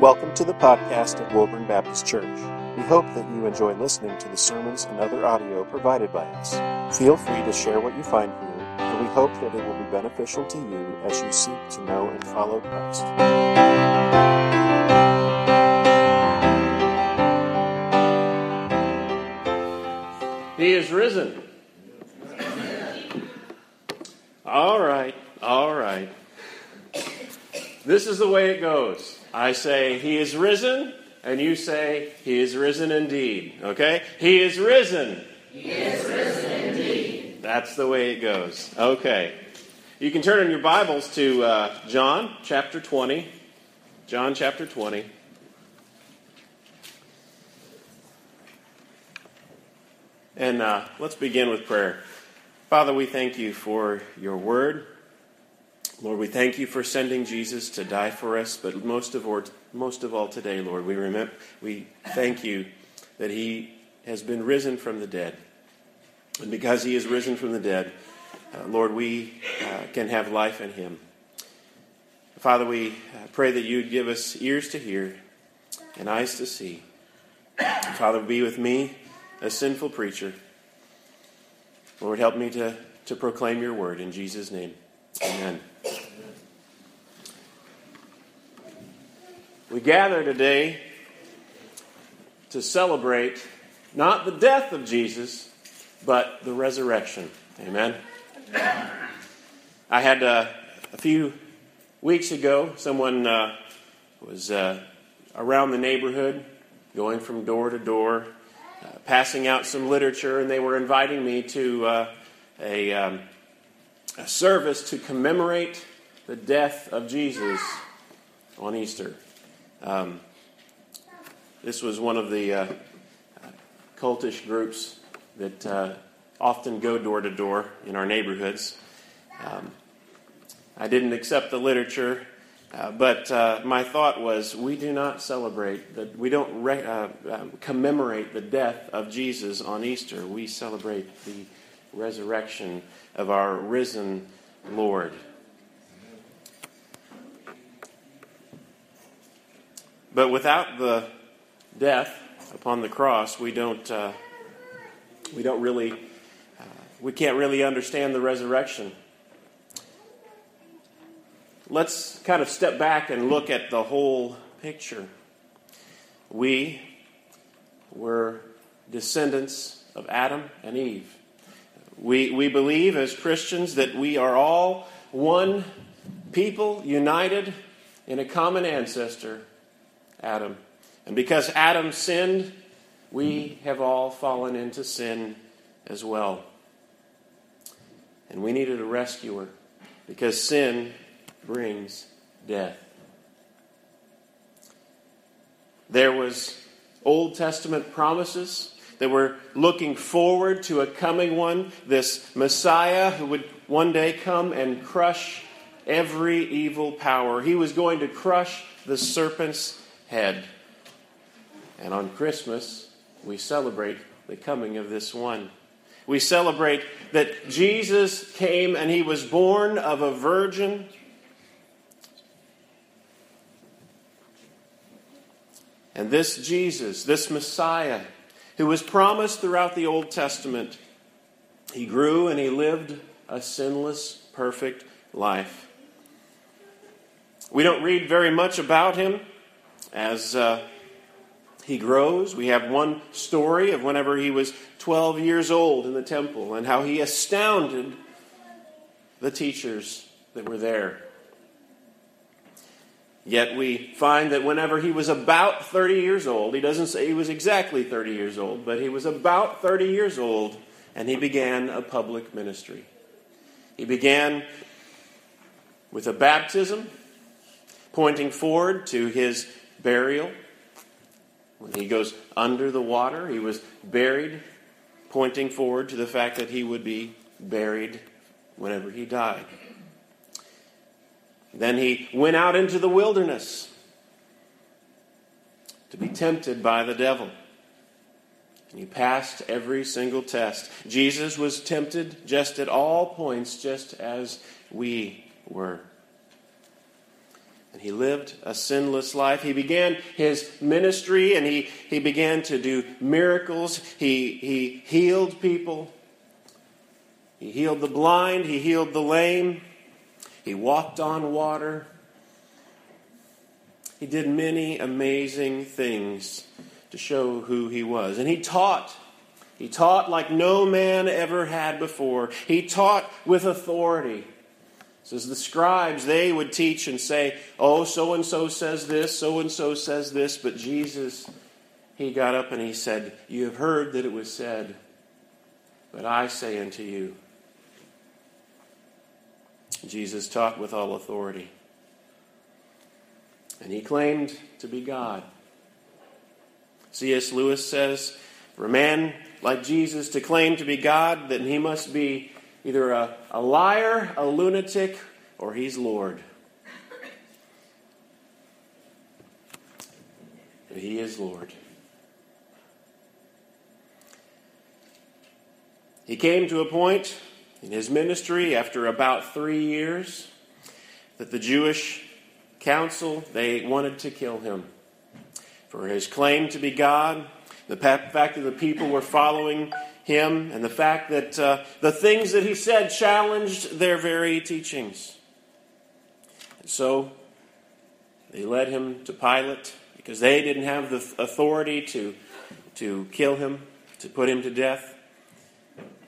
Welcome to the podcast of Woburn Baptist Church. We hope that you enjoy listening to the sermons and other audio provided by us. Feel free to share what you find here, and we hope that it will be beneficial to you as you seek to know and follow Christ. He is risen. All right, all right. This is the way it goes. I say, He is risen, and you say, He is risen indeed. Okay? He is risen. He is risen indeed. That's the way it goes. Okay. You can turn in your Bibles to uh, John chapter 20. John chapter 20. And uh, let's begin with prayer. Father, we thank you for your word. Lord, we thank you for sending Jesus to die for us, but most of all, most of all today, Lord, we remember, we thank you that he has been risen from the dead. And because he is risen from the dead, uh, Lord, we uh, can have life in him. Father, we uh, pray that you'd give us ears to hear and eyes to see. Father, be with me, a sinful preacher. Lord, help me to, to proclaim your word in Jesus' name. Amen. We gather today to celebrate not the death of Jesus, but the resurrection. Amen. I had uh, a few weeks ago, someone uh, was uh, around the neighborhood, going from door to door, uh, passing out some literature, and they were inviting me to uh, a, um, a service to commemorate the death of Jesus on Easter. Um, this was one of the uh, cultish groups that uh, often go door to door in our neighborhoods. Um, I didn't accept the literature, uh, but uh, my thought was we do not celebrate, that we don't re- uh, um, commemorate the death of Jesus on Easter. We celebrate the resurrection of our risen Lord. But without the death upon the cross, we don't, uh, we don't really, uh, we can't really understand the resurrection. Let's kind of step back and look at the whole picture. We were descendants of Adam and Eve. We, we believe as Christians that we are all one people united in a common ancestor, Adam. And because Adam sinned, we have all fallen into sin as well. And we needed a rescuer because sin brings death. There was Old Testament promises that were looking forward to a coming one, this Messiah who would one day come and crush every evil power. He was going to crush the serpent's head. And on Christmas, we celebrate the coming of this one. We celebrate that Jesus came and he was born of a virgin. And this Jesus, this Messiah, who was promised throughout the Old Testament, he grew and he lived a sinless, perfect life. We don't read very much about him as uh, he grows. We have one story of whenever he was 12 years old in the temple and how he astounded the teachers that were there. Yet we find that whenever he was about 30 years old, he doesn't say he was exactly 30 years old, but he was about 30 years old, and he began a public ministry. He began with a baptism, pointing forward to his burial. When he goes under the water, he was buried, pointing forward to the fact that he would be buried whenever he died. Then he went out into the wilderness to be tempted by the devil. And he passed every single test. Jesus was tempted just at all points, just as we were. And he lived a sinless life. He began his ministry and he, he began to do miracles. He, he healed people. He healed the blind. He healed the lame. He walked on water. He did many amazing things to show who he was. And he taught. He taught like no man ever had before. He taught with authority. Says the scribes, they would teach and say, Oh, so and so says this, so and so says this. But Jesus, he got up and he said, You have heard that it was said, but I say unto you. Jesus taught with all authority. And he claimed to be God. C.S. Lewis says, For a man like Jesus to claim to be God, then he must be either a, a liar, a lunatic, or he's Lord. He is Lord. He came to a point in his ministry after about three years that the Jewish council they wanted to kill him for his claim to be God, the fact that the people were following him, and the fact that uh, the things that he said challenged their very teachings. And so they led him to Pilate because they didn't have the authority to, to kill him, to put him to death.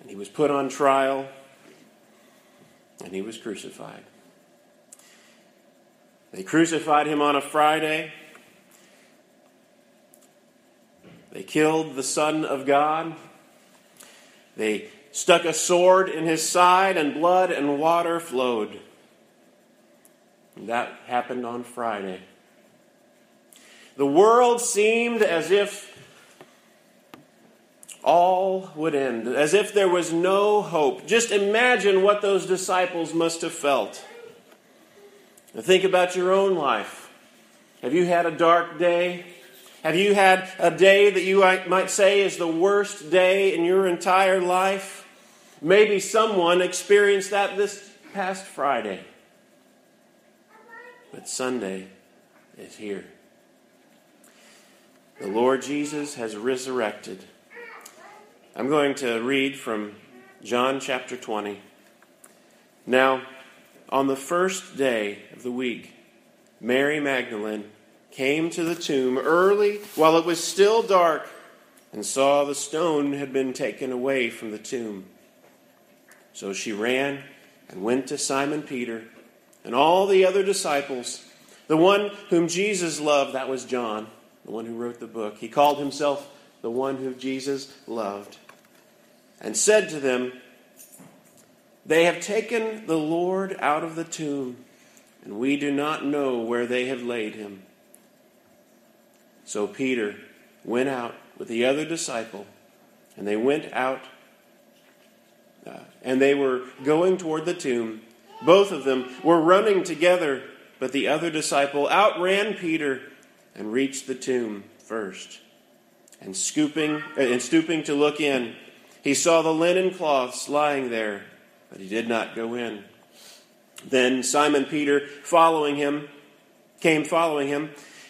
And he was put on trial, and he was crucified. They crucified him on a Friday. They killed the Son of God. They stuck a sword in his side, and blood and water flowed. And that happened on Friday. The world seemed as if all would end, as if there was no hope. Just imagine what those disciples must have felt. Think about your own life. Have you had a dark day? Have you had a day that you might say is the worst day in your entire life? Maybe someone experienced that this past Friday. But Sunday is here. The Lord Jesus has resurrected. I'm going to read from John chapter 20. Now, on the first day of the week, Mary Magdalene came to the tomb early while it was still dark and saw the stone had been taken away from the tomb. So she ran and went to Simon Peter and all the other disciples. The one whom Jesus loved, that was John, the one who wrote the book. He called himself the one whom Jesus loved, and said to them, they have taken the Lord out of the tomb, and we do not know where they have laid him. So Peter went out with the other disciple, and they went out, uh, and they were going toward the tomb. Both of them were running together, but the other disciple outran Peter and reached the tomb first. And scooping uh, and stooping to look in, he saw the linen cloths lying there but he did not go in. Then Simon Peter, following him, came following him,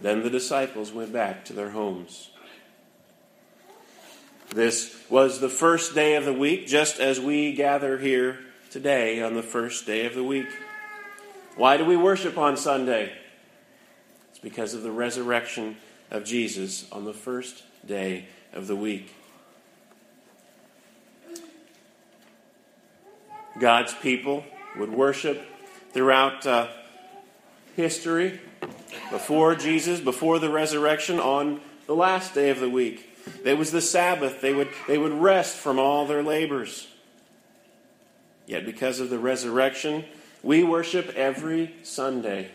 Then the disciples went back to their homes. This was the first day of the week, just as we gather here today on the first day of the week. Why do we worship on Sunday? It's because of the resurrection of Jesus on the first day of the week. God's people would worship throughout uh, history, before Jesus, before the resurrection, on the last day of the week. It was the Sabbath. They would, they would rest from all their labors. Yet, because of the resurrection, we worship every Sunday.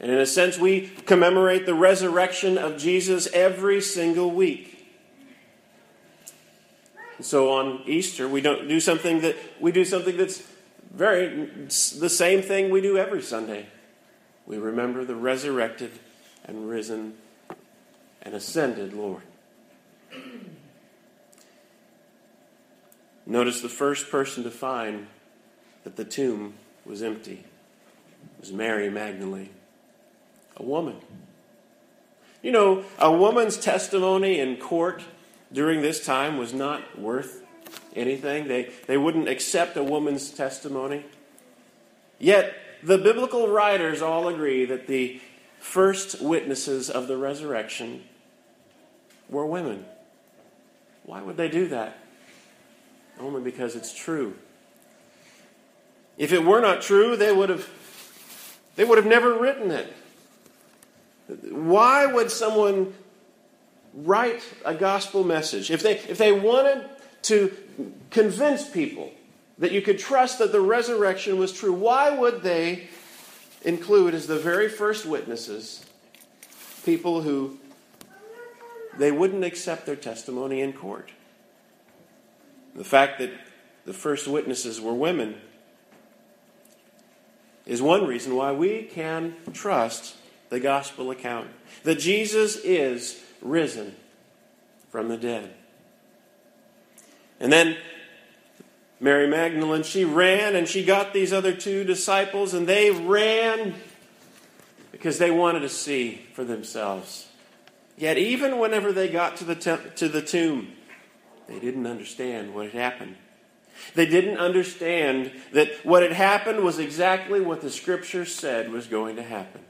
And in a sense, we commemorate the resurrection of Jesus every single week. So on Easter, we don't do something that we do something that's very the same thing we do every Sunday. We remember the resurrected and risen and ascended Lord. Notice the first person to find that the tomb was empty was Mary Magdalene, a woman. You know, a woman's testimony in court during this time was not worth anything. They, they wouldn't accept a woman's testimony. Yet, the biblical writers all agree that the first witnesses of the resurrection were women. Why would they do that? Only because it's true. If it were not true, they would have they would have never written it. Why would someone write a gospel message, if they, if they wanted to convince people that you could trust that the resurrection was true, why would they include as the very first witnesses people who they wouldn't accept their testimony in court? The fact that the first witnesses were women is one reason why we can trust the gospel account that Jesus is risen from the dead. And then Mary Magdalene, she ran and she got these other two disciples, and they ran because they wanted to see for themselves. Yet, even whenever they got to the, te- to the tomb, they didn't understand what had happened. They didn't understand that what had happened was exactly what the scripture said was going to happen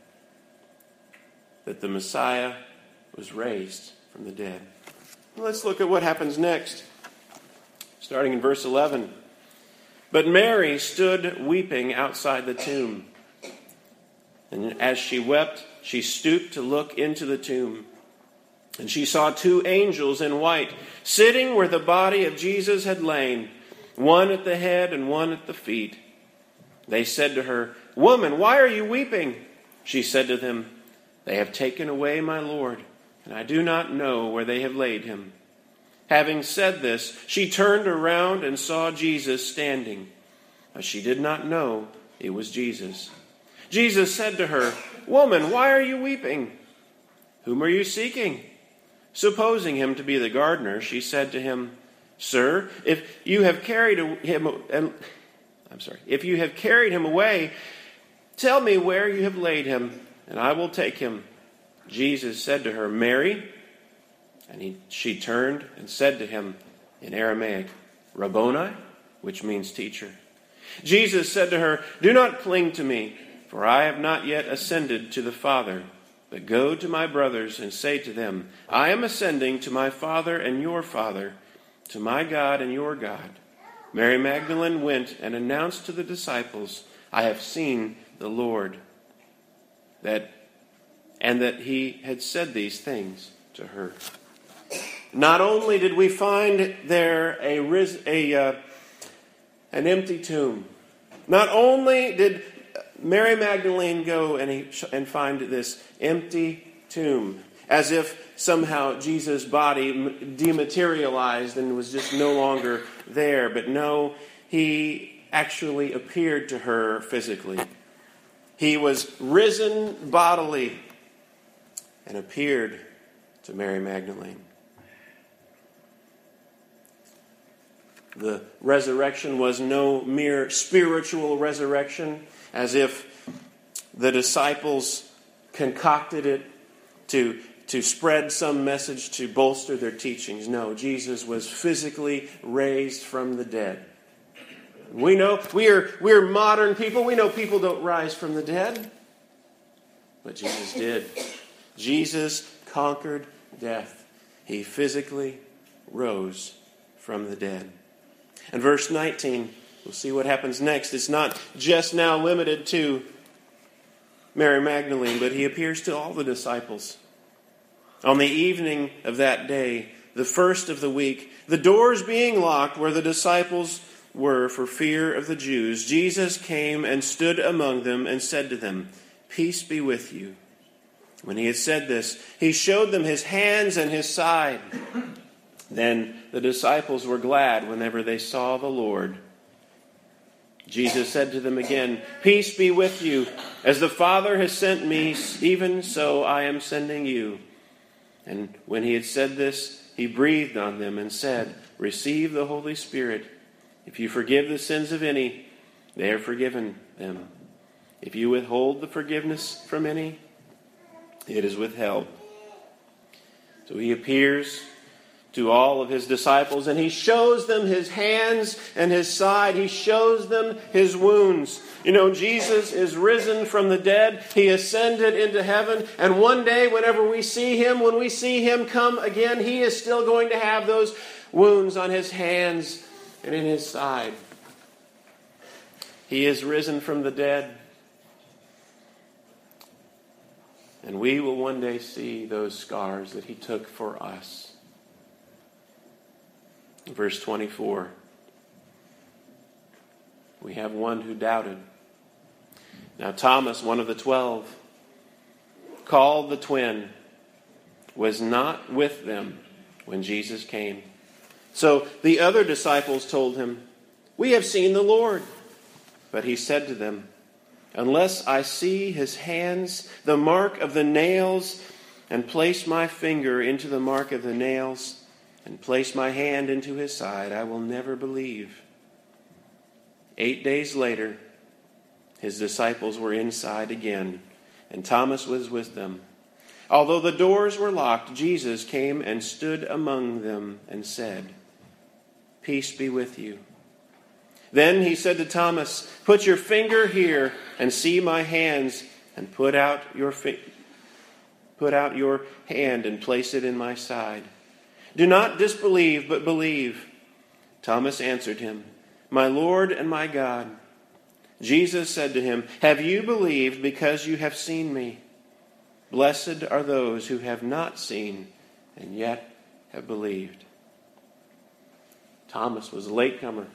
that the Messiah was raised from the dead. Let's look at what happens next, starting in verse 11. But Mary stood weeping outside the tomb. And as she wept, she stooped to look into the tomb. And she saw two angels in white sitting where the body of Jesus had lain, one at the head and one at the feet. They said to her, Woman, why are you weeping? She said to them, They have taken away my Lord and I do not know where they have laid him. Having said this, she turned around and saw Jesus standing, but she did not know it was Jesus. Jesus said to her, Woman, why are you weeping? Whom are you seeking? Supposing him to be the gardener, she said to him, Sir, if you have carried him, I'm sorry, if you have carried him away, tell me where you have laid him, and I will take him. Jesus said to her, Mary. And he, she turned and said to him in Aramaic, Rabboni, which means teacher. Jesus said to her, Do not cling to me, for I have not yet ascended to the Father. But go to my brothers and say to them, I am ascending to my Father and your Father, to my God and your God. Mary Magdalene went and announced to the disciples, I have seen the Lord. That and that he had said these things to her. Not only did we find there a, a uh, an empty tomb, not only did Mary Magdalene go and, he, and find this empty tomb, as if somehow Jesus' body dematerialized and was just no longer there, but no, he actually appeared to her physically. He was risen bodily and appeared to Mary Magdalene. The resurrection was no mere spiritual resurrection, as if the disciples concocted it to, to spread some message to bolster their teachings. No, Jesus was physically raised from the dead. We know we are we're modern people. We know people don't rise from the dead. But Jesus did. Jesus conquered death. He physically rose from the dead. And verse 19, we'll see what happens next. It's not just now limited to Mary Magdalene, but he appears to all the disciples. On the evening of that day, the first of the week, the doors being locked where the disciples were for fear of the Jews, Jesus came and stood among them and said to them, Peace be with you. When he had said this, he showed them his hands and his side. Then the disciples were glad whenever they saw the Lord. Jesus said to them again, Peace be with you. As the Father has sent me, even so I am sending you. And when he had said this, he breathed on them and said, Receive the Holy Spirit. If you forgive the sins of any, they are forgiven them. If you withhold the forgiveness from any, it is withheld. So he appears to all of his disciples and he shows them his hands and his side. He shows them his wounds. You know, Jesus is risen from the dead. He ascended into heaven. And one day, whenever we see him, when we see him come again, he is still going to have those wounds on his hands and in his side. He is risen from the dead. And we will one day see those scars that he took for us. Verse 24. We have one who doubted. Now, Thomas, one of the twelve, called the twin, was not with them when Jesus came. So the other disciples told him, We have seen the Lord. But he said to them, unless I see his hands, the mark of the nails, and place my finger into the mark of the nails, and place my hand into his side, I will never believe. Eight days later, his disciples were inside again, and Thomas was with them. Although the doors were locked, Jesus came and stood among them and said, Peace be with you. Then he said to Thomas, Put your finger here and see my hands, and put out your fi- put out your hand and place it in my side. Do not disbelieve, but believe. Thomas answered him, My Lord and my God. Jesus said to him, Have you believed because you have seen me? Blessed are those who have not seen and yet have believed. Thomas was a latecomer.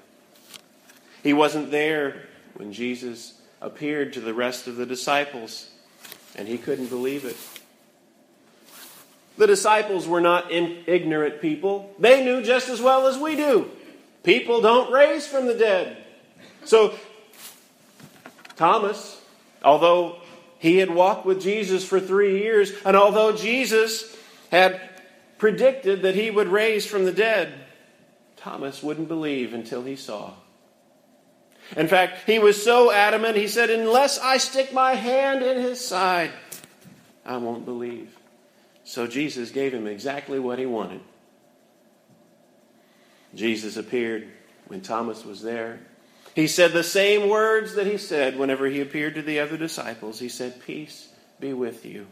He wasn't there when Jesus appeared to the rest of the disciples, and he couldn't believe it. The disciples were not ignorant people. They knew just as well as we do. People don't raise from the dead. So, Thomas, although he had walked with Jesus for three years, and although Jesus had predicted that he would raise from the dead, Thomas wouldn't believe until he saw. In fact, he was so adamant, he said, Unless I stick my hand in his side, I won't believe. So Jesus gave him exactly what he wanted. Jesus appeared when Thomas was there. He said the same words that he said whenever he appeared to the other disciples. He said, Peace be with you.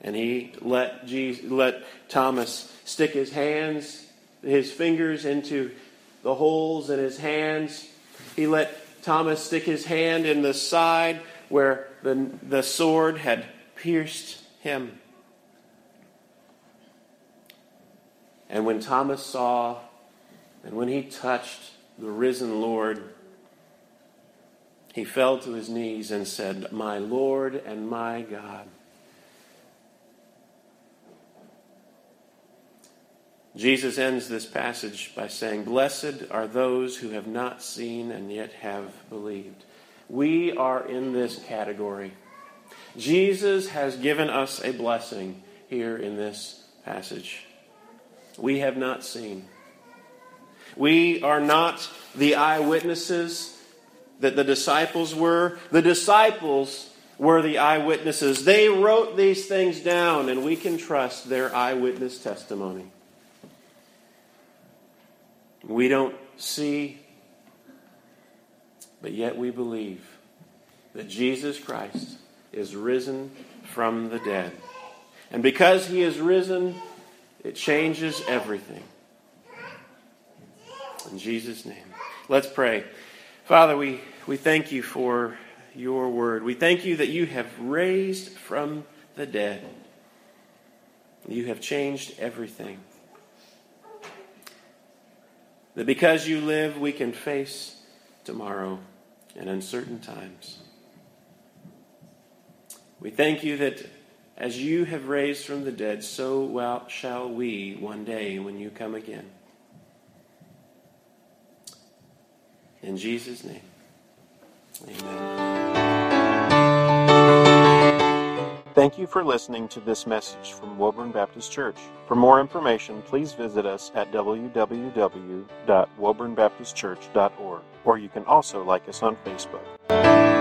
And he let, Jesus, let Thomas stick his hands, his fingers into the holes in his hands he let Thomas stick his hand in the side where the, the sword had pierced him. And when Thomas saw and when he touched the risen Lord, he fell to his knees and said, My Lord and my God. Jesus ends this passage by saying, Blessed are those who have not seen and yet have believed. We are in this category. Jesus has given us a blessing here in this passage. We have not seen. We are not the eyewitnesses that the disciples were. The disciples were the eyewitnesses. They wrote these things down, and we can trust their eyewitness testimony. We don't see, but yet we believe that Jesus Christ is risen from the dead. And because he is risen, it changes everything. In Jesus' name. Let's pray. Father, we, we thank you for your word. We thank you that you have raised from the dead. You have changed everything. That because you live, we can face tomorrow and uncertain times. We thank you that as you have raised from the dead, so shall we one day when you come again. In Jesus' name, amen. Thank you for listening to this message from Woburn Baptist Church. For more information, please visit us at www.woburnbaptistchurch.org, or you can also like us on Facebook.